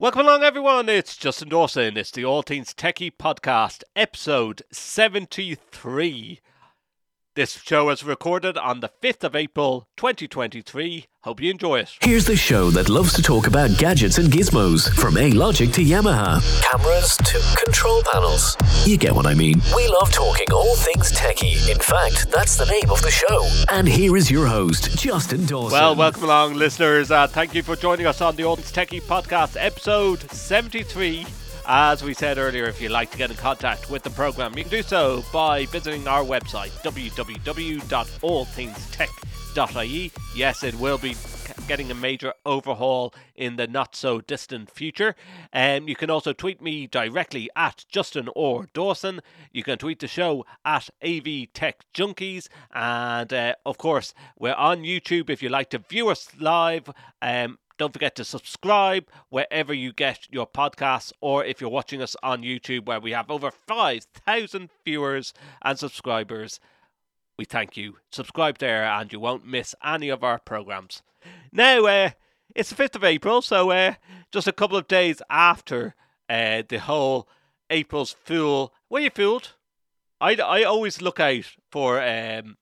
Welcome along, everyone. It's Justin Dawson. It's the All Things Techie podcast, episode 73. This show was recorded on the 5th of April 2023. Hope you enjoy it. Here's the show that loves to talk about gadgets and gizmos, from A-Logic to Yamaha, cameras to control panels. You get what I mean. We love talking all things techie. In fact, that's the name of the show. And here is your host, Justin Dawson. Well, welcome along, listeners. Uh, thank you for joining us on the All Things Techie podcast, episode 73. As we said earlier, if you'd like to get in contact with the program, you can do so by visiting our website, www.allthingstech.ie. Yes, it will be getting a major overhaul in the not so distant future. And um, you can also tweet me directly at Justin Orr Dawson. You can tweet the show at AV Tech Junkies. And uh, of course, we're on YouTube if you like to view us live. Um, don't forget to subscribe wherever you get your podcasts, or if you're watching us on YouTube, where we have over 5,000 viewers and subscribers. We thank you. Subscribe there, and you won't miss any of our programs. Now, uh, it's the 5th of April, so uh, just a couple of days after uh, the whole April's Fool. Were you fooled? I, I always look out for. Um,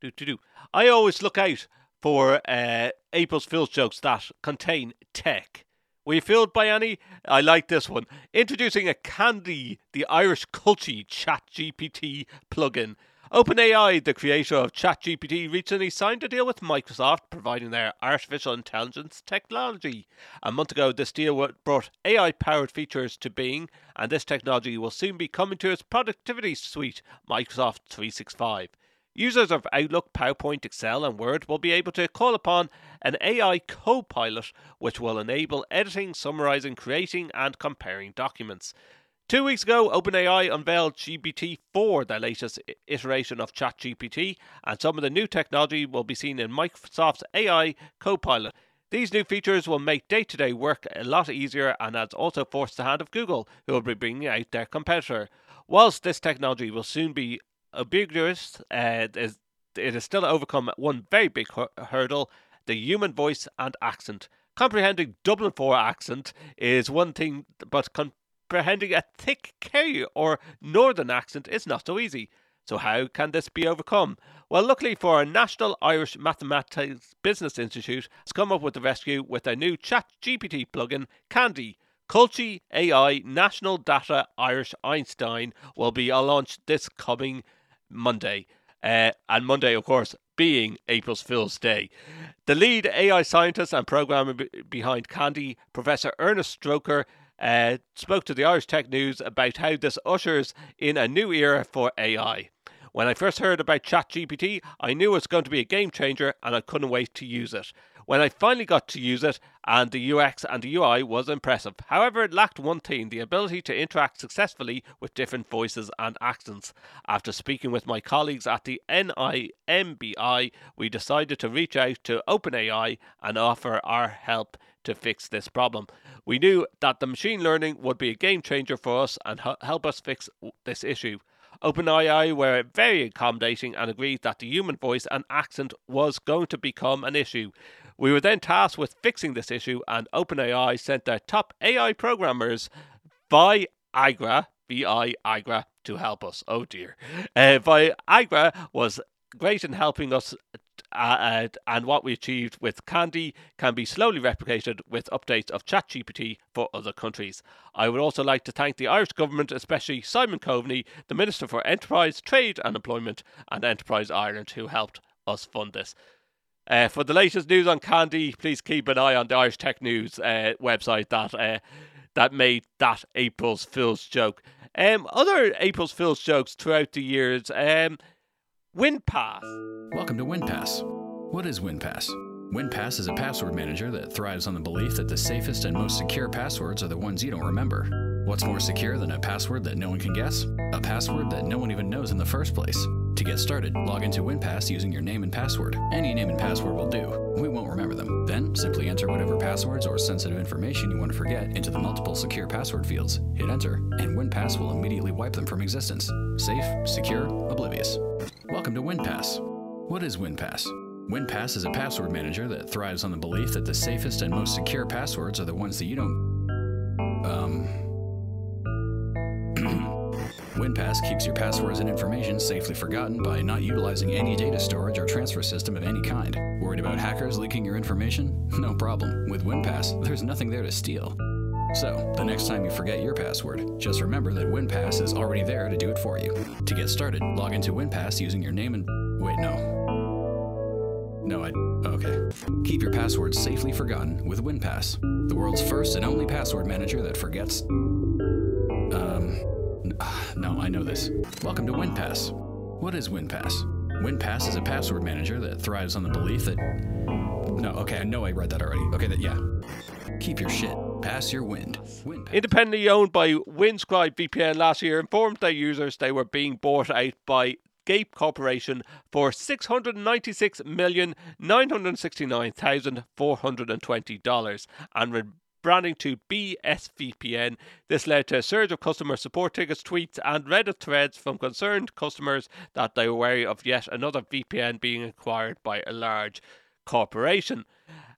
do, do, do. I always look out for uh, April's Fool's jokes that contain tech. Were you fooled by any? I like this one. Introducing a Candy, the Irish Culture ChatGPT plugin. OpenAI, the creator of ChatGPT, recently signed a deal with Microsoft, providing their artificial intelligence technology. A month ago, this deal brought AI powered features to Bing, and this technology will soon be coming to its productivity suite, Microsoft 365. Users of Outlook, PowerPoint, Excel, and Word will be able to call upon an AI co pilot which will enable editing, summarizing, creating, and comparing documents. Two weeks ago, OpenAI unveiled GPT 4, their latest iteration of ChatGPT, and some of the new technology will be seen in Microsoft's AI Copilot. These new features will make day to day work a lot easier and has also forced the hand of Google, who will be bringing out their competitor. Whilst this technology will soon be ubiquitous. Uh, it has still overcome one very big hurdle the human voice and accent. Comprehending Dublin 4 accent is one thing, but comprehending a thick Kerry or Northern accent is not so easy. So, how can this be overcome? Well, luckily for our National Irish Mathematics Business Institute has come up with the rescue with a new Chat GPT plugin, Candy. Culture AI National Data Irish Einstein will be launched this coming Monday. Uh, and Monday, of course, being April's Fool's Day. The lead AI scientist and programmer b- behind Candy, Professor Ernest Stroker, uh, spoke to the Irish Tech News about how this ushers in a new era for AI. When I first heard about ChatGPT, I knew it was going to be a game changer and I couldn't wait to use it. When I finally got to use it, and the UX and the UI was impressive. However, it lacked one thing the ability to interact successfully with different voices and accents. After speaking with my colleagues at the NIMBI, we decided to reach out to OpenAI and offer our help to fix this problem. We knew that the machine learning would be a game changer for us and help us fix this issue. OpenAI were very accommodating and agreed that the human voice and accent was going to become an issue. We were then tasked with fixing this issue, and OpenAI sent their top AI programmers, Viagra, VI Agra, to help us. Oh dear. Uh, Viagra was great in helping us uh, and what we achieved with Candy can be slowly replicated with updates of ChatGPT for other countries. I would also like to thank the Irish Government, especially Simon Coveney, the Minister for Enterprise, Trade and Employment, and Enterprise Ireland, who helped us fund this. Uh, for the latest news on Candy, please keep an eye on the Irish Tech News uh, website that uh, that made that April's Fool's joke. Um, other April's Fool's jokes throughout the years. Um, WinPass. Welcome to WinPass. What is WinPass? WinPass is a password manager that thrives on the belief that the safest and most secure passwords are the ones you don't remember. What's more secure than a password that no one can guess? A password that no one even knows in the first place. To get started, log into WinPass using your name and password. Any name and password will do. We won't remember them. Then, simply enter whatever passwords or sensitive information you want to forget into the multiple secure password fields. Hit enter, and WinPass will immediately wipe them from existence. Safe, secure, oblivious. Welcome to WinPass. What is WinPass? WinPass is a password manager that thrives on the belief that the safest and most secure passwords are the ones that you don't. Um. WinPass keeps your passwords and information safely forgotten by not utilizing any data storage or transfer system of any kind. Worried about hackers leaking your information? No problem. With WinPass, there's nothing there to steal. So, the next time you forget your password, just remember that WinPass is already there to do it for you. To get started, log into WinPass using your name and. Wait, no. No, I. Okay. Keep your passwords safely forgotten with WinPass, the world's first and only password manager that forgets. Um. No, I know this. Welcome to WinPass. What is WinPass? WinPass is a password manager that thrives on the belief that. No, okay, I know I read that already. Okay, that, yeah. Keep your shit. Pass your wind. WinPass. Independently owned by Windscribe VPN last year informed their users they were being bought out by Gape Corporation for $696,969,420 and rebranding to BSVPN. This led to a surge of customer support tickets, tweets, and Reddit threads from concerned customers that they were wary of yet another VPN being acquired by a large corporation.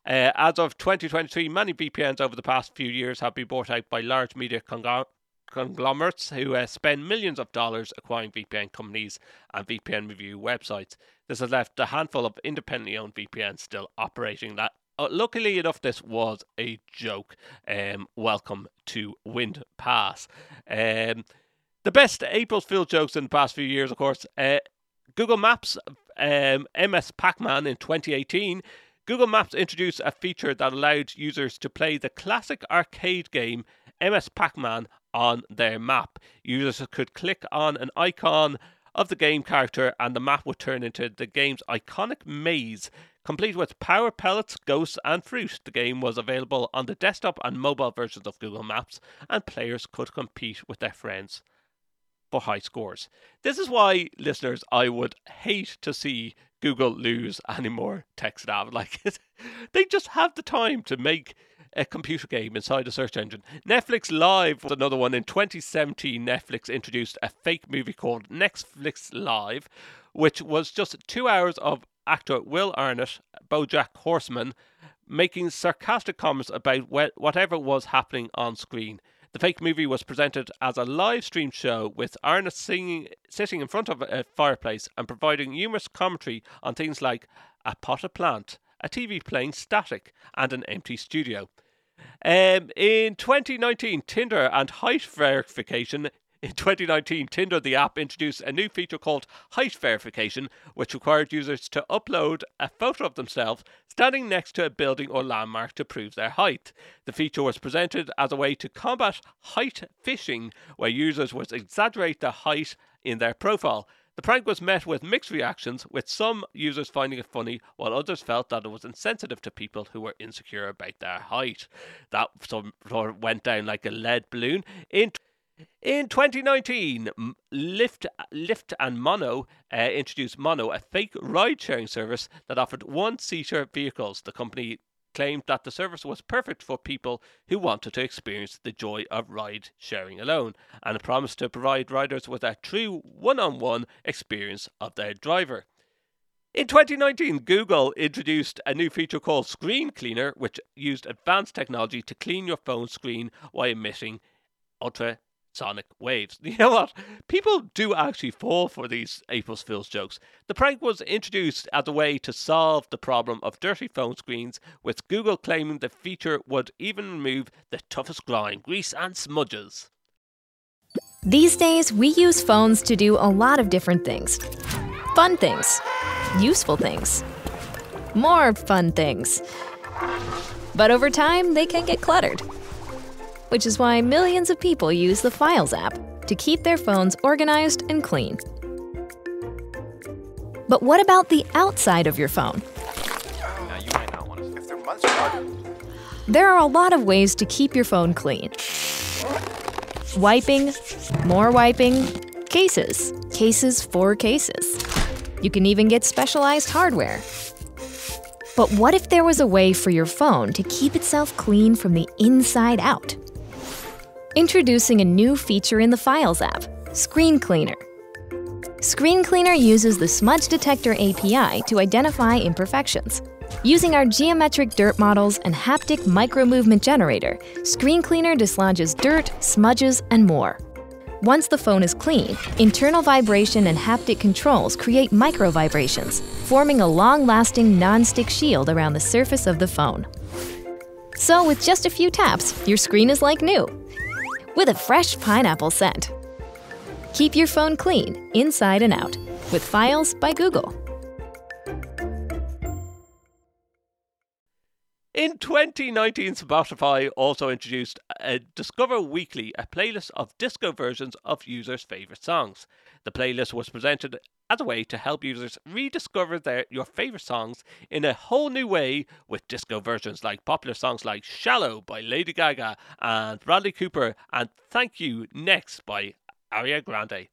Uh, as of 2023, many VPNs over the past few years have been bought out by large media congl- conglomerates who uh, spend millions of dollars acquiring VPN companies and VPN review websites. This has left a handful of independently owned VPNs still operating. That uh, luckily enough, this was a joke. Um, welcome to Wind Pass. Um, the best April's Fool jokes in the past few years, of course. Uh, Google Maps um, MS Pac-Man in 2018 Google Maps introduced a feature that allowed users to play the classic arcade game MS Pac Man on their map. Users could click on an icon of the game character, and the map would turn into the game's iconic maze. Complete with power pellets, ghosts, and fruit, the game was available on the desktop and mobile versions of Google Maps, and players could compete with their friends for high scores. This is why, listeners, I would hate to see Google lose any more tech staff. Like, they just have the time to make a computer game inside a search engine. Netflix Live was another one. In 2017, Netflix introduced a fake movie called Netflix Live, which was just two hours of actor Will Arnett, Bojack Horseman, making sarcastic comments about whatever was happening on screen. The fake movie was presented as a live stream show with Arnett singing, sitting in front of a fireplace and providing humorous commentary on things like a pot of plant, a TV playing static, and an empty studio. Um, in 2019, Tinder and height verification in 2019, Tinder, the app, introduced a new feature called height verification, which required users to upload a photo of themselves standing next to a building or landmark to prove their height. The feature was presented as a way to combat height phishing, where users would exaggerate their height in their profile. The prank was met with mixed reactions, with some users finding it funny, while others felt that it was insensitive to people who were insecure about their height. That sort of went down like a lead balloon. In in 2019, Lyft, Lyft and Mono uh, introduced Mono, a fake ride sharing service that offered one seater vehicles. The company claimed that the service was perfect for people who wanted to experience the joy of ride sharing alone, and promised to provide riders with a true one on one experience of their driver. In 2019, Google introduced a new feature called Screen Cleaner, which used advanced technology to clean your phone screen while emitting ultra sonic waves. You know what? People do actually fall for these April's Fool's jokes. The prank was introduced as a way to solve the problem of dirty phone screens, with Google claiming the feature would even remove the toughest grime, grease, and smudges. These days, we use phones to do a lot of different things fun things, useful things, more fun things. But over time, they can get cluttered which is why millions of people use the Files app to keep their phones organized and clean. But what about the outside of your phone? There are a lot of ways to keep your phone clean. Wiping, more wiping, cases, cases for cases. You can even get specialized hardware. But what if there was a way for your phone to keep itself clean from the inside out? Introducing a new feature in the Files app Screen Cleaner. Screen Cleaner uses the Smudge Detector API to identify imperfections. Using our geometric dirt models and haptic micro movement generator, Screen Cleaner dislodges dirt, smudges, and more. Once the phone is clean, internal vibration and haptic controls create micro vibrations, forming a long lasting non stick shield around the surface of the phone. So, with just a few taps, your screen is like new, with a fresh pineapple scent. Keep your phone clean, inside and out, with Files by Google. In 2019, Spotify also introduced a Discover Weekly, a playlist of disco versions of users' favourite songs. The playlist was presented as a way to help users rediscover their your favourite songs in a whole new way with disco versions like popular songs like Shallow by Lady Gaga and Bradley Cooper and Thank You Next by Ariana Grande.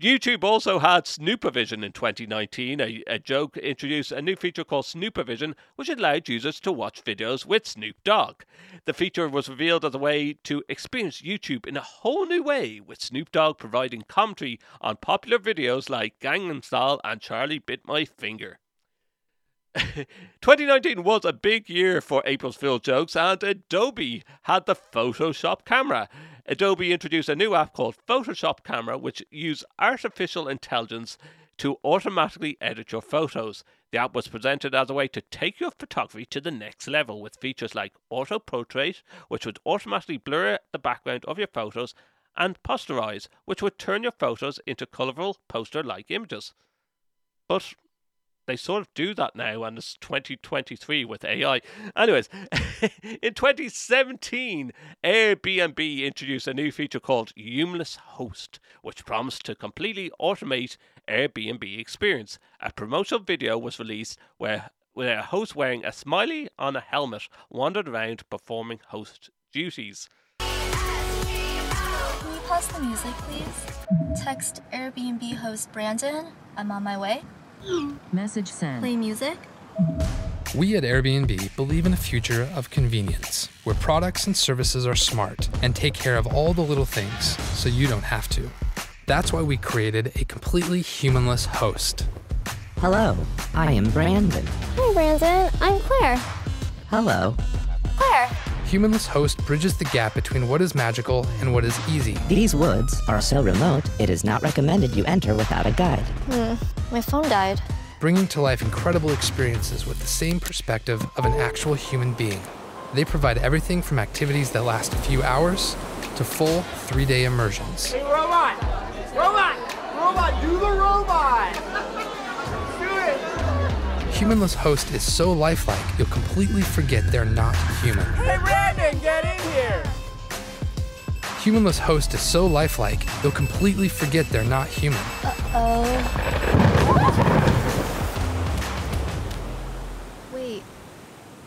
YouTube also had Snoopervision in 2019. A, a joke introduced a new feature called Snoopervision, which allowed users to watch videos with Snoop Dogg. The feature was revealed as a way to experience YouTube in a whole new way, with Snoop Dogg providing commentary on popular videos like Gangnam Style and Charlie Bit My Finger. 2019 was a big year for April's Fool jokes, and Adobe had the Photoshop camera. Adobe introduced a new app called Photoshop Camera, which used artificial intelligence to automatically edit your photos. The app was presented as a way to take your photography to the next level with features like auto portrait, which would automatically blur the background of your photos, and posterize, which would turn your photos into colourful poster like images. But they sort of do that now, and it's 2023 with AI. Anyways, in 2017, Airbnb introduced a new feature called Humanless Host, which promised to completely automate Airbnb experience. A promotional video was released where, where a host wearing a smiley on a helmet wandered around performing host duties. Pause the music, please? Text Airbnb host Brandon. I'm on my way. Message sent. Play music. We at Airbnb believe in a future of convenience, where products and services are smart and take care of all the little things so you don't have to. That's why we created a completely humanless host. Hello, I am Brandon. Hi, Brandon. I'm Claire. Hello. Claire. Humanless Host bridges the gap between what is magical and what is easy. These woods are so remote, it is not recommended you enter without a guide. Hmm. My phone died. bringing to life incredible experiences with the same perspective of an actual human being. They provide everything from activities that last a few hours to full three day immersions. Hey, robot! Robot! Robot, do the robot! Do it! Humanless Host is so lifelike, you'll completely forget they're not human. Hey, Brandon, get in here! Humanless Host is so lifelike, you'll completely forget they're not human. Uh Oh. Wait.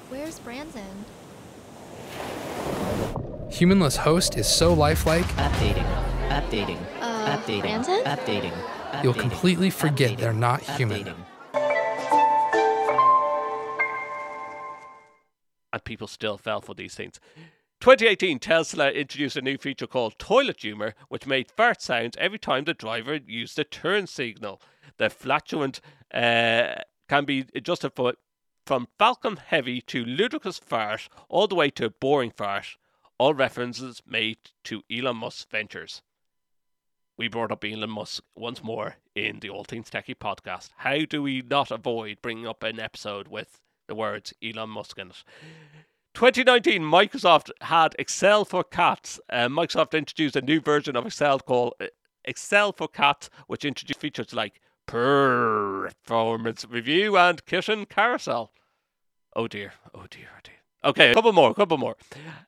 Where's Brandon? Humanless Host is so lifelike, Updating. Updating. Uh, Updating. Brandon? Updating. You'll completely forget Updating. they're not human. Updating. And people still fell for these things. 2018, Tesla introduced a new feature called Toilet Humor, which made fart sounds every time the driver used the turn signal. The flatulent uh, can be adjusted for from Falcon Heavy to ludicrous fart, all the way to boring fart. All references made to Elon Musk's ventures. We brought up Elon Musk once more in the All Things Techie podcast. How do we not avoid bringing up an episode with the words Elon Musk in it? 2019, Microsoft had Excel for Cats. Uh, Microsoft introduced a new version of Excel called uh, Excel for Cats, which introduced features like performance review and kitten carousel. Oh dear, oh dear, oh dear. Okay, a couple more, a couple more.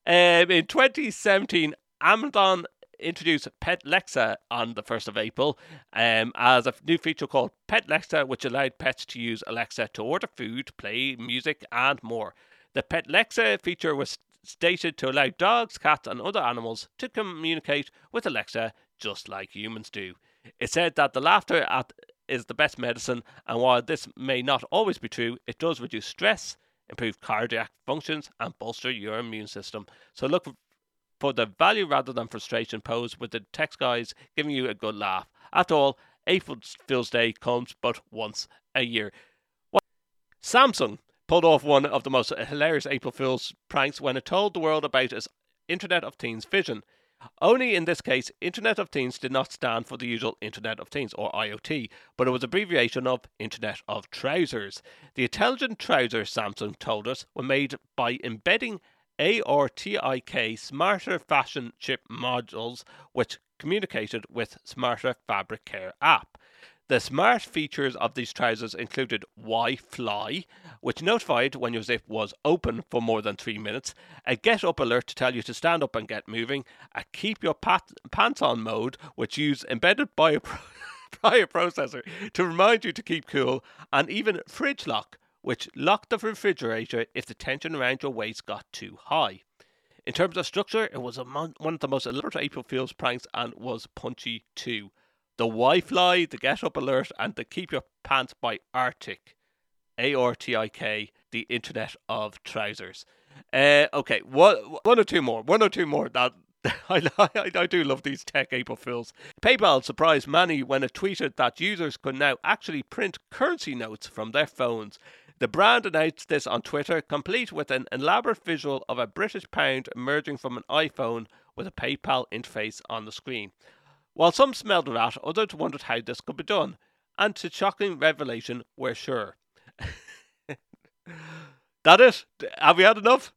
Um, in 2017, Amazon introduced Pet Lexa on the 1st of April um, as a new feature called Pet Lexa, which allowed pets to use Alexa to order food, play music, and more. The Pet Lexa feature was stated to allow dogs, cats, and other animals to communicate with Alexa just like humans do. It said that the laughter at is the best medicine, and while this may not always be true, it does reduce stress, improve cardiac functions, and bolster your immune system. So look for the value rather than frustration posed with the text guys giving you a good laugh. After all, April Fool's Day comes but once a year. Samsung pulled off one of the most hilarious April Fool's pranks when it told the world about its Internet of Things vision. Only in this case, Internet of Things did not stand for the usual Internet of Things or IoT, but it was abbreviation of Internet of Trousers. The intelligent trousers, Samsung told us, were made by embedding ARTIK smarter fashion chip modules which communicated with smarter fabric care app. The smart features of these trousers included Wi Fly, which notified when your zip was open for more than three minutes, a get up alert to tell you to stand up and get moving, a keep your pat- pants on mode, which used embedded bio- bioprocessor to remind you to keep cool, and even fridge lock, which locked the refrigerator if the tension around your waist got too high. In terms of structure, it was one of the most elaborate April Fool's pranks and was punchy too the Wi Fly, the Get Up Alert, and the Keep Your Pants by ARTIK. A R T I K, the Internet of Trousers. Uh, okay, one, one or two more. One or two more. That I, I, I do love these tech April Fools. PayPal surprised many when it tweeted that users could now actually print currency notes from their phones. The brand announced this on Twitter, complete with an elaborate visual of a British pound emerging from an iPhone with a PayPal interface on the screen. While some smelled rat, others wondered how this could be done, and to shocking revelation, we're sure. that it? Have we had enough?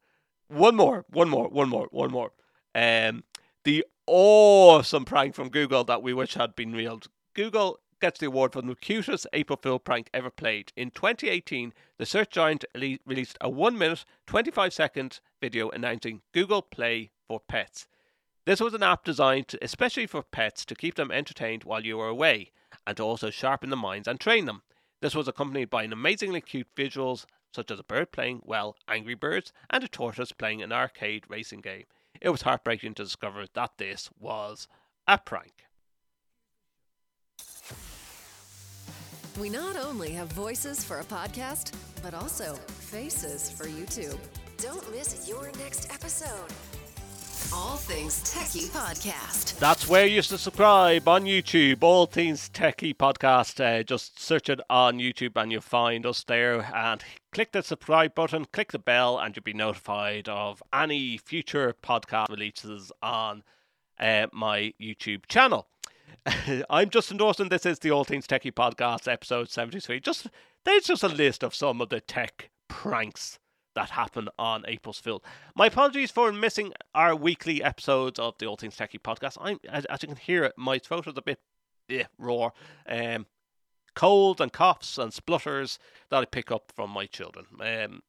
One more, one more, one more, one more. Um, the awesome prank from Google that we wish had been real. Google gets the award for the cutest April Fool prank ever played. In 2018, the search giant released a 1 minute, 25 second video announcing Google Play for Pets. This was an app designed especially for pets to keep them entertained while you were away and to also sharpen their minds and train them. This was accompanied by an amazingly cute visuals such as a bird playing, well, Angry Birds and a tortoise playing an arcade racing game. It was heartbreaking to discover that this was a prank. We not only have voices for a podcast, but also faces for YouTube. Don't miss your next episode. All Things Techie Podcast. That's where you should subscribe on YouTube. All Things Techie Podcast. Uh, just search it on YouTube and you'll find us there. And click the subscribe button, click the bell, and you'll be notified of any future podcast releases on uh, my YouTube channel. I'm Justin Dawson. This is the All Things Techie Podcast, episode 73. Just There's just a list of some of the tech pranks that happen on April's Fool. My apologies for missing our weekly episodes of the All Things Techie podcast. I'm, as, as you can hear, my throat is a bit yeah, raw. Um, colds and coughs and splutters that I pick up from my children. Um,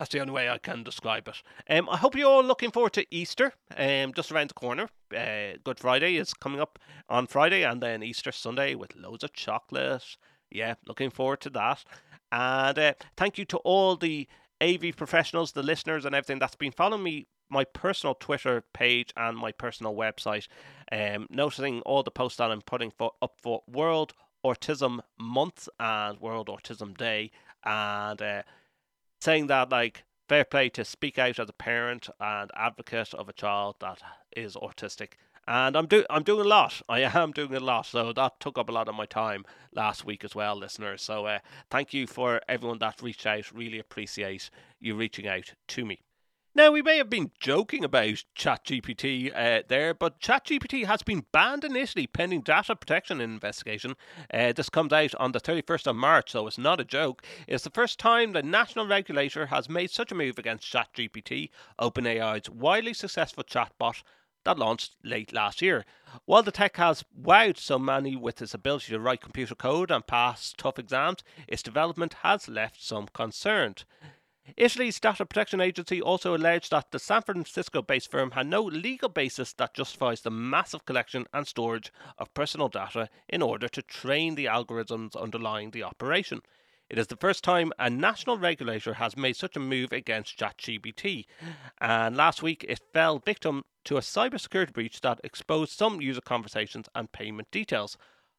that's the only way I can describe it. Um, I hope you're all looking forward to Easter, um, just around the corner. Uh, Good Friday is coming up on Friday, and then Easter Sunday with loads of chocolate. Yeah, looking forward to that. And uh, thank you to all the AV professionals, the listeners, and everything that's been following me, my personal Twitter page and my personal website, um, noticing all the posts that I'm putting for, up for World Autism Month and World Autism Day, and uh, saying that like fair play to speak out as a parent and advocate of a child that is autistic and I'm doing I'm doing a lot. I am doing a lot, so that took up a lot of my time last week as well, listeners. So uh, thank you for everyone that reached out. Really appreciate you reaching out to me. Now, we may have been joking about ChatGPT uh, there, but ChatGPT has been banned in Italy pending data protection investigation. Uh, this comes out on the 31st of March, so it's not a joke. It's the first time the national regulator has made such a move against ChatGPT, OpenAI's widely successful chatbot that launched late last year. While the tech has wowed so many with its ability to write computer code and pass tough exams, its development has left some concerned. Italy's Data Protection Agency also alleged that the San Francisco based firm had no legal basis that justifies the massive collection and storage of personal data in order to train the algorithms underlying the operation. It is the first time a national regulator has made such a move against ChatGPT, and last week it fell victim to a cybersecurity breach that exposed some user conversations and payment details.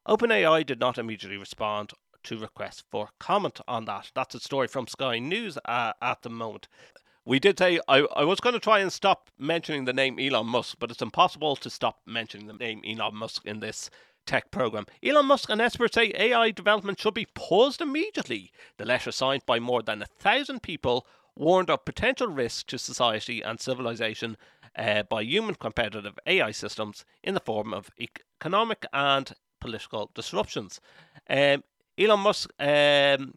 OpenAI did not immediately respond to request for comment on that. That's a story from Sky News uh, at the moment. We did say I, I was going to try and stop mentioning the name Elon Musk, but it's impossible to stop mentioning the name Elon Musk in this tech program. Elon Musk and experts say AI development should be paused immediately. The letter signed by more than a thousand people warned of potential risks to society and civilization uh, by human competitive AI systems in the form of economic and political disruptions. Um, Elon Musk um,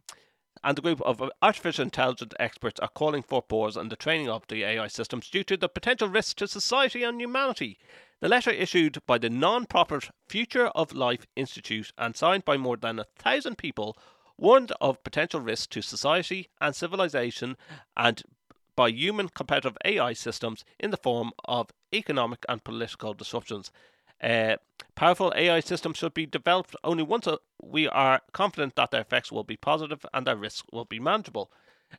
and a group of artificial intelligence experts are calling for pause on the training of the AI systems due to the potential risks to society and humanity. The letter issued by the non-profit Future of Life Institute and signed by more than a thousand people warned of potential risks to society and civilization and by human competitive AI systems in the form of economic and political disruptions. Uh, powerful AI systems should be developed only once we are confident that their effects will be positive and their risks will be manageable.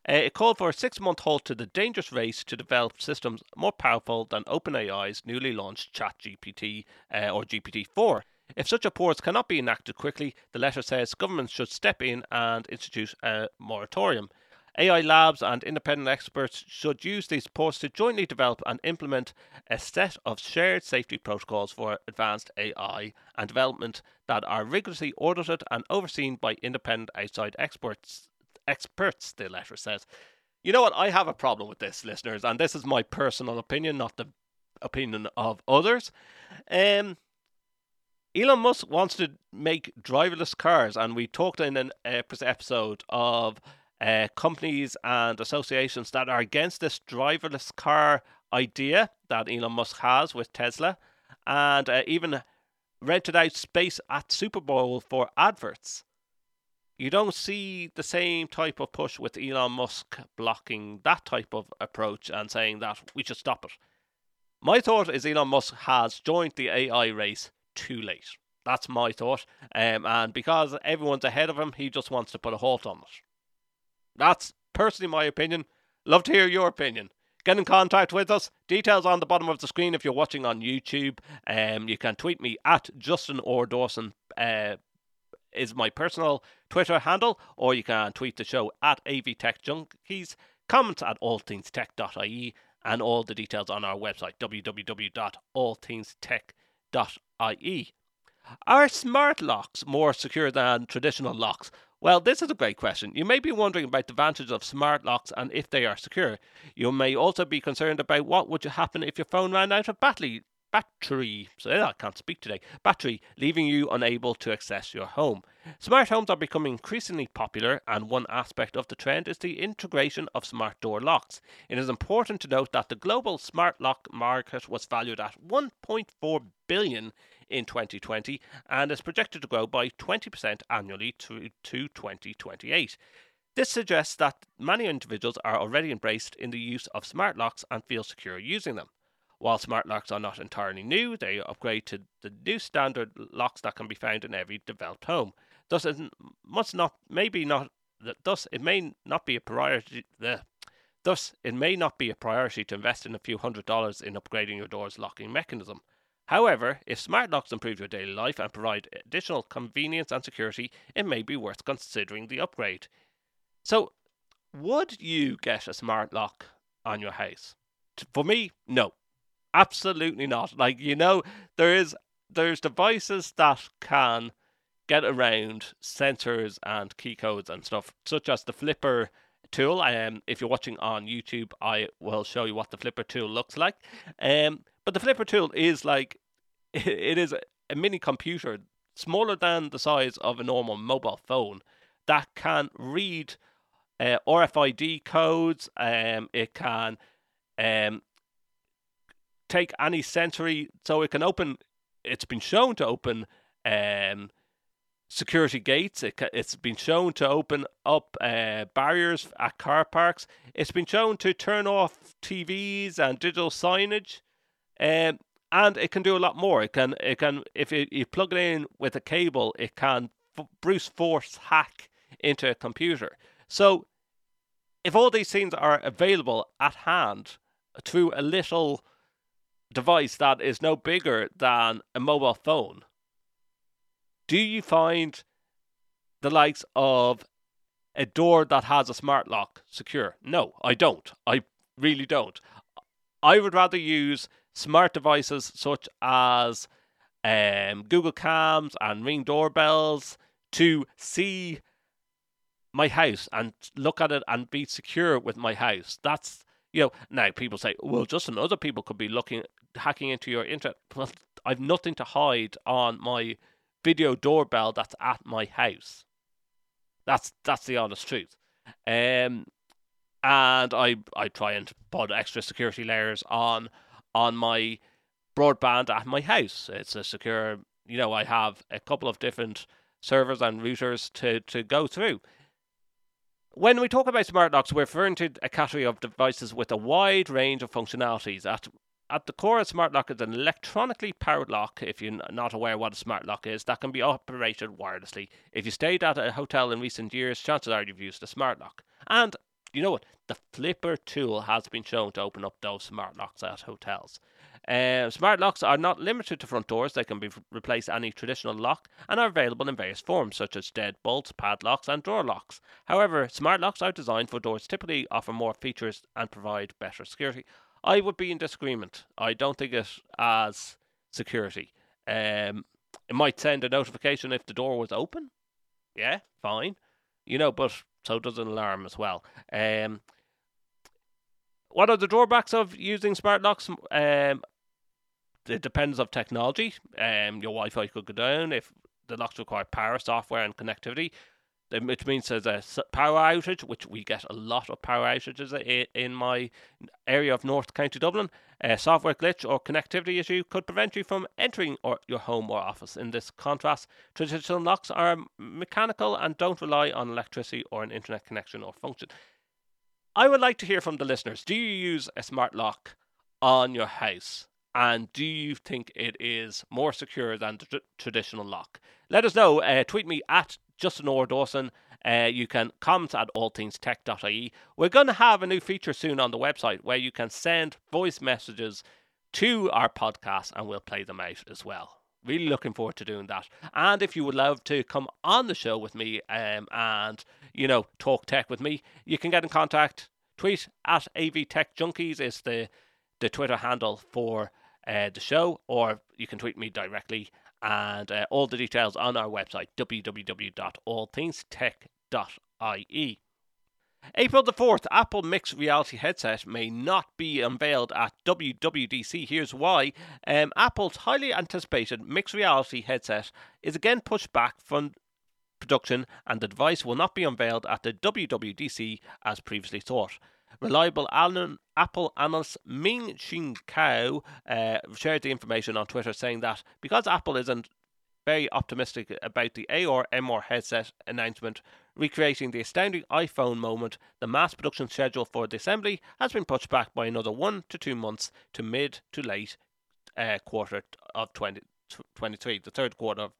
Uh, it called for a six month halt to the dangerous race to develop systems more powerful than OpenAI's newly launched ChatGPT uh, or GPT 4. If such a pause cannot be enacted quickly, the letter says governments should step in and institute a moratorium. AI labs and independent experts should use these reports to jointly develop and implement a set of shared safety protocols for advanced AI and development that are rigorously audited and overseen by independent outside experts. Experts, the letter says. You know what? I have a problem with this, listeners, and this is my personal opinion, not the opinion of others. Um, Elon Musk wants to make driverless cars, and we talked in an episode of uh, companies and associations that are against this driverless car idea that Elon Musk has with Tesla, and uh, even rented out space at Super Bowl for adverts. You don't see the same type of push with Elon Musk blocking that type of approach and saying that we should stop it. My thought is Elon Musk has joined the AI race too late. That's my thought. Um, and because everyone's ahead of him, he just wants to put a halt on it. That's personally my opinion. Love to hear your opinion. Get in contact with us. Details on the bottom of the screen if you're watching on YouTube. Um, you can tweet me at Justin Orr Dawson. Uh, is my personal Twitter handle, or you can tweet the show at AV Tech Junkies. Comments at allthingstech.ie and all the details on our website www.allthingstech.ie. Are smart locks more secure than traditional locks? Well, this is a great question. You may be wondering about the advantages of smart locks and if they are secure. You may also be concerned about what would happen if your phone ran out of battery. Battery, so I can't speak today. Battery, leaving you unable to access your home. Smart homes are becoming increasingly popular, and one aspect of the trend is the integration of smart door locks. It is important to note that the global smart lock market was valued at 1.4 billion in 2020 and is projected to grow by 20% annually to, to 2028. This suggests that many individuals are already embraced in the use of smart locks and feel secure using them. While smart locks are not entirely new, they upgrade to the new standard locks that can be found in every developed home. Thus, it must not, maybe not, thus it may not be a priority. The, thus, it may not be a priority to invest in a few hundred dollars in upgrading your door's locking mechanism. However, if smart locks improve your daily life and provide additional convenience and security, it may be worth considering the upgrade. So, would you get a smart lock on your house? For me, no. Absolutely not. Like, you know, there is there's devices that can get around sensors and key codes and stuff, such as the flipper tool. Um, if you're watching on YouTube, I will show you what the flipper tool looks like. Um, but the flipper tool is like it is a mini computer smaller than the size of a normal mobile phone that can read uh, RFID codes. Um, it can um, take any sensory, so it can open. It's been shown to open um, security gates. It, has been shown to open up uh, barriers at car parks. It's been shown to turn off TVs and digital signage. Um, and it can do a lot more. It can, it can, if you, you plug it in with a cable, it can f- brute force hack into a computer. So, if all these things are available at hand through a little device that is no bigger than a mobile phone, do you find the likes of a door that has a smart lock secure? No, I don't. I really don't. I would rather use smart devices such as um, Google Cams and Ring doorbells to see my house and look at it and be secure with my house. That's you know now people say, well, Justin, other people could be looking hacking into your internet. Well, I've nothing to hide on my video doorbell that's at my house. That's that's the honest truth. Um, and I I try and put extra security layers on on my broadband at my house. It's a secure, you know, I have a couple of different servers and routers to to go through. When we talk about smart locks, we're referring to a category of devices with a wide range of functionalities. At at the core, a smart lock is an electronically powered lock. If you're not aware what a smart lock is, that can be operated wirelessly. If you stayed at a hotel in recent years, chances are you've used a smart lock. And you know what? The flipper tool has been shown to open up those smart locks at hotels. Uh, smart locks are not limited to front doors, they can be replace any traditional lock and are available in various forms, such as deadbolts, padlocks, and door locks. However, smart locks are designed for doors typically offer more features and provide better security. I would be in disagreement. I don't think it as security. Um, it might send a notification if the door was open. Yeah, fine. You know, but so does an alarm as well. Um, what are the drawbacks of using smart locks? Um, it depends of technology. Um, your Wi-Fi could go down if the locks require power, software, and connectivity. Which means there's a power outage, which we get a lot of power outages in my area of North County Dublin. A software glitch or connectivity issue could prevent you from entering or your home or office. In this contrast, traditional locks are mechanical and don't rely on electricity or an internet connection or function. I would like to hear from the listeners. Do you use a smart lock on your house? And do you think it is more secure than the tr- traditional lock? Let us know. Uh, tweet me at Justin Orr Dawson. Uh, you can comment at allthingstech.ie. We're going to have a new feature soon on the website where you can send voice messages to our podcast and we'll play them out as well. Really looking forward to doing that. And if you would love to come on the show with me um, and, you know, talk tech with me, you can get in contact. Tweet at AV Tech is the, the Twitter handle for uh, the show, or you can tweet me directly. And uh, all the details on our website, www.allthingstech.ie. April the 4th, Apple Mixed Reality headset may not be unveiled at WWDC. Here's why. Um, Apple's highly anticipated mixed reality headset is again pushed back from production, and the device will not be unveiled at the WWDC as previously thought. Reliable Alan, Apple analyst Ming Chi Kuo uh, shared the information on Twitter saying that because Apple isn't very optimistic about the AR MR headset announcement, recreating the astounding iPhone moment, the mass production schedule for the assembly has been pushed back by another one to two months to mid to late uh, quarter of 2023, the third quarter of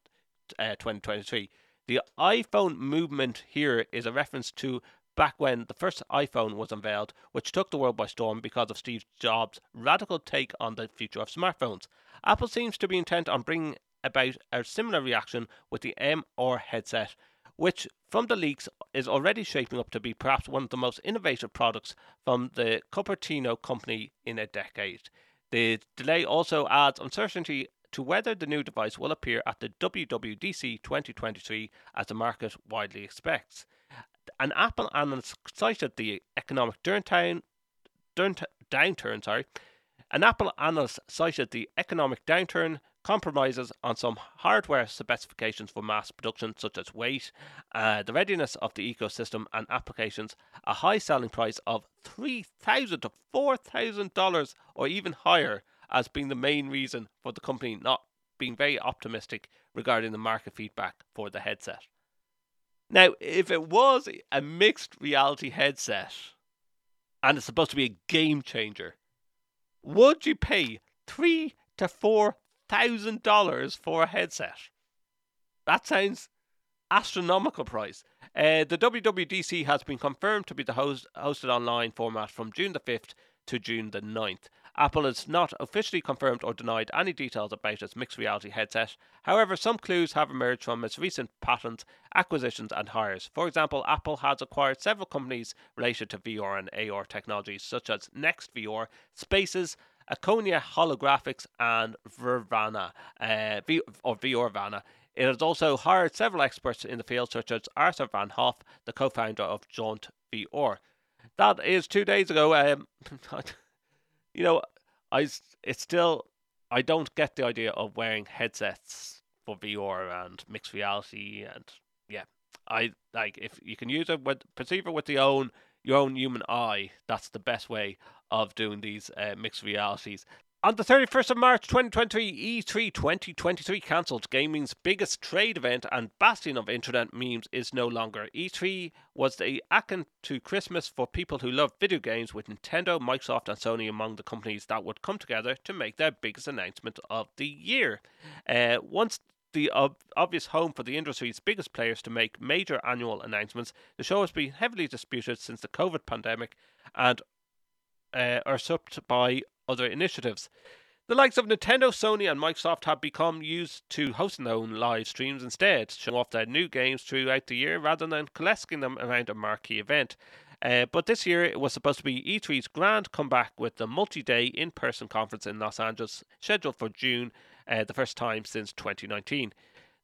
uh, 2023. The iPhone movement here is a reference to back when the first iPhone was unveiled, which took the world by storm because of Steve Jobs' radical take on the future of smartphones. Apple seems to be intent on bringing about a similar reaction with the MR headset, which, from the leaks, is already shaping up to be perhaps one of the most innovative products from the Cupertino company in a decade. The delay also adds uncertainty to whether the new device will appear at the WWDC 2023 as the market widely expects an Apple analyst cited the economic downturn, downturn, sorry. An Apple analyst cited the economic downturn compromises on some hardware specifications for mass production, such as weight, uh, the readiness of the ecosystem and applications, a high selling price of three thousand to four thousand dollars or even higher, as being the main reason for the company not being very optimistic regarding the market feedback for the headset. Now, if it was a mixed reality headset and it's supposed to be a game changer, would you pay three to four thousand dollars for a headset? That sounds astronomical price. Uh, the WWDC has been confirmed to be the host, hosted online format from June the 5th to June the 9th. Apple has not officially confirmed or denied any details about its mixed reality headset. However, some clues have emerged from its recent patents, acquisitions, and hires. For example, Apple has acquired several companies related to VR and AR technologies, such as NextVR, Spaces, Akonia Holographics, and Vervana, uh, v- or Viorvana. It has also hired several experts in the field, such as Arthur Van Hoff, the co founder of Jaunt VR. That is two days ago. Um, you know, I it's still I don't get the idea of wearing headsets for VR and mixed reality and yeah, I like if you can use it with perceive it with the own your own human eye. That's the best way of doing these uh, mixed realities. On the 31st of March 2023, E3 2023 cancelled. Gaming's biggest trade event and bastion of internet memes is no longer. E3 was the akin to Christmas for people who love video games, with Nintendo, Microsoft, and Sony among the companies that would come together to make their biggest announcement of the year. Uh, once the ob- obvious home for the industry's biggest players to make major annual announcements, the show has been heavily disputed since the COVID pandemic and uh, usurped by other initiatives. The likes of Nintendo, Sony, and Microsoft have become used to hosting their own live streams instead, showing off their new games throughout the year rather than collecting them around a marquee event. Uh, but this year it was supposed to be E3's grand comeback with the multi day in person conference in Los Angeles, scheduled for June uh, the first time since 2019.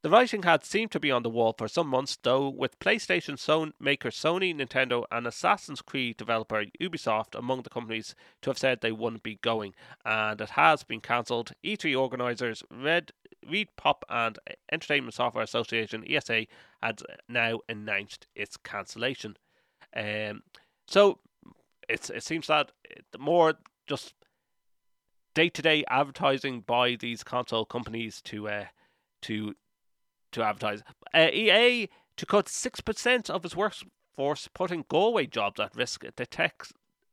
The writing had seemed to be on the wall for some months, though, with PlayStation Son- maker Sony, Nintendo, and Assassin's Creed developer Ubisoft among the companies to have said they wouldn't be going, and it has been cancelled. E3 organisers Red ReedPop and Entertainment Software Association (ESA) had now announced its cancellation. Um, so it's it seems that the more just day to day advertising by these console companies to uh, to to advertise. Uh, EA to cut six percent of its workforce, putting Galway jobs at risk. The tech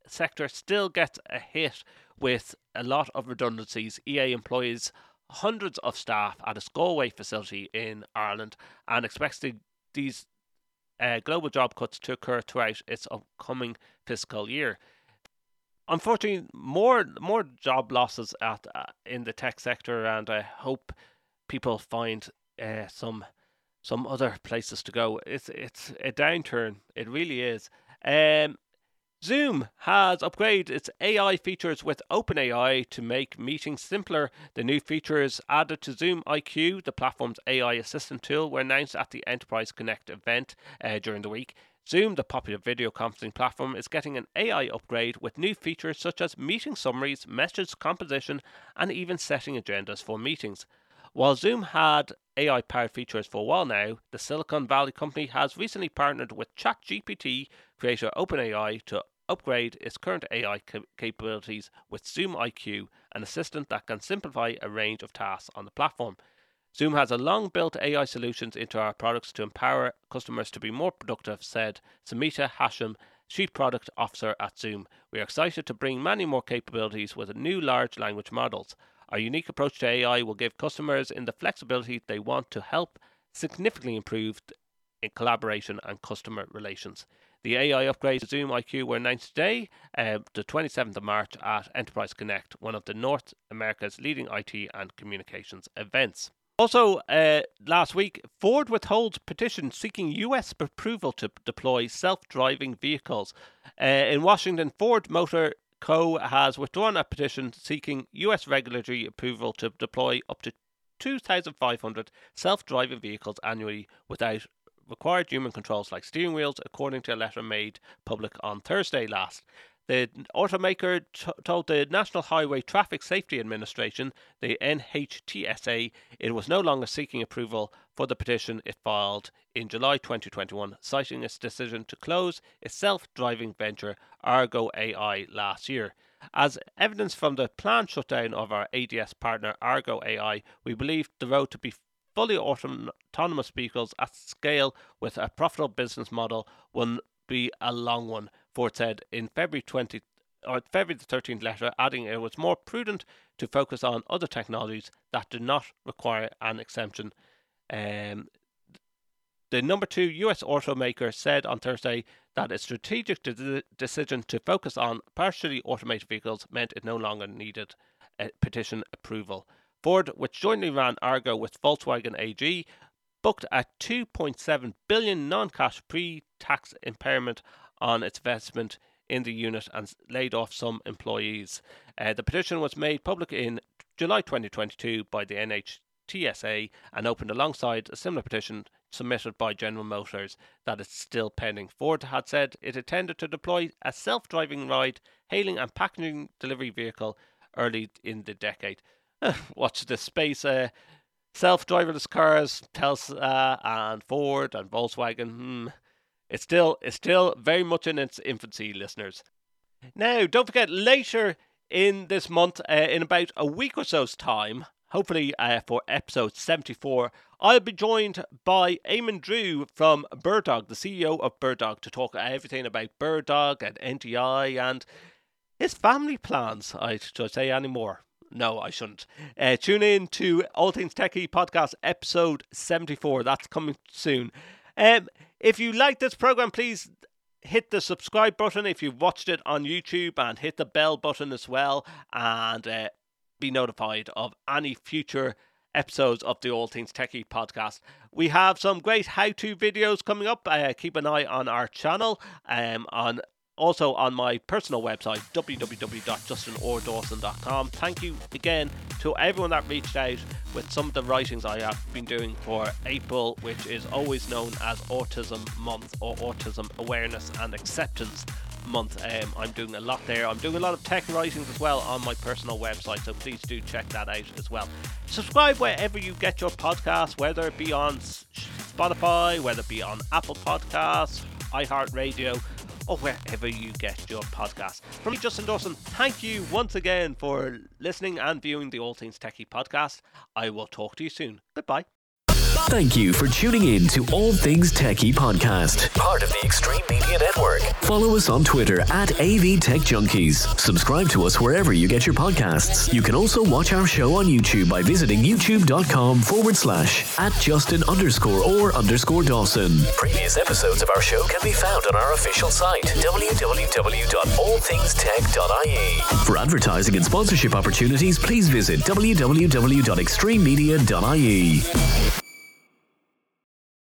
sector still gets a hit with a lot of redundancies. EA employs hundreds of staff at its Galway facility in Ireland and expects the, these uh, global job cuts to occur throughout its upcoming fiscal year unfortunately, more more job losses at uh, in the tech sector, and I hope people find uh, some some other places to go. It's it's a downturn. It really is. Um, Zoom has upgraded its AI features with OpenAI to make meetings simpler. The new features added to Zoom IQ, the platform's AI assistant tool, were announced at the Enterprise Connect event uh, during the week. Zoom, the popular video conferencing platform, is getting an AI upgrade with new features such as meeting summaries, message composition, and even setting agendas for meetings. While Zoom had AI powered features for a while now, the Silicon Valley company has recently partnered with ChatGPT creator OpenAI to upgrade its current AI capabilities with Zoom IQ, an assistant that can simplify a range of tasks on the platform. Zoom has a long built AI solutions into our products to empower customers to be more productive, said Smita Hashim, Chief Product Officer at Zoom. We are excited to bring many more capabilities with new large language models. Our unique approach to AI will give customers in the flexibility they want to help significantly improve in collaboration and customer relations. The AI upgrades to Zoom IQ were announced today, uh, the 27th of March, at Enterprise Connect, one of the North America's leading IT and communications events. Also, uh, last week, Ford withholds petition seeking U.S. approval to deploy self-driving vehicles. Uh, in Washington, Ford Motor Co. has withdrawn a petition seeking U.S. regulatory approval to deploy up to 2,500 self-driving vehicles annually without required human controls like steering wheels, according to a letter made public on Thursday last. The automaker t- told the National Highway Traffic Safety Administration, the NHTSA, it was no longer seeking approval for the petition it filed in July 2021, citing its decision to close its self driving venture Argo AI last year. As evidence from the planned shutdown of our ADS partner Argo AI, we believe the road to be fully autonomous vehicles at scale with a profitable business model will be a long one Ford said in February 20 or February the 13th letter, adding it was more prudent to focus on other technologies that do not require an exemption. Um, the number two US automaker said on Thursday that its strategic de- decision to focus on partially automated vehicles meant it no longer needed petition approval. Ford, which jointly ran Argo with Volkswagen AG, booked a 2.7 billion non-cash pre-tax impairment on its investment in the unit and laid off some employees. Uh, the petition was made public in July 2022 by the NHTSA and opened alongside a similar petition submitted by General Motors that is still pending. Ford had said it intended to deploy a self driving ride, hailing, and packaging delivery vehicle early in the decade. watch this space. Uh, self driverless cars, Tesla and Ford and Volkswagen. Hmm, it's still it's still very much in its infancy, listeners. Now, don't forget later in this month, uh, in about a week or so's time, hopefully uh, for episode 74, I'll be joined by Eamon Drew from BirdDog, the CEO of BirdDog, to talk everything about BirdDog and NDI and his family plans. I should say any more. No, I shouldn't. Uh, tune in to All Things Techie podcast episode 74. That's coming soon. Um, if you like this program, please hit the subscribe button if you've watched it on YouTube and hit the bell button as well and uh, be notified of any future episodes of the All Things Techie podcast. We have some great how to videos coming up. Uh, keep an eye on our channel um, on also on my personal website, www.justinordawson.com. Thank you again to everyone that reached out with some of the writings I have been doing for April, which is always known as Autism Month or Autism Awareness and Acceptance Month. Um, I'm doing a lot there. I'm doing a lot of tech writings as well on my personal website, so please do check that out as well. Subscribe wherever you get your podcast, whether it be on Spotify, whether it be on Apple Podcasts, iHeartRadio or wherever you get your podcast. From me, Justin Dawson, thank you once again for listening and viewing the All Things Techie podcast. I will talk to you soon. Goodbye. Thank you for tuning in to All Things Techie Podcast, part of the Extreme Media Network. Follow us on Twitter at AV Tech Junkies. Subscribe to us wherever you get your podcasts. You can also watch our show on YouTube by visiting youtube.com forward slash at Justin underscore or underscore Dawson. Previous episodes of our show can be found on our official site, www.allthingstech.ie. For advertising and sponsorship opportunities, please visit www.extrememedia.ie.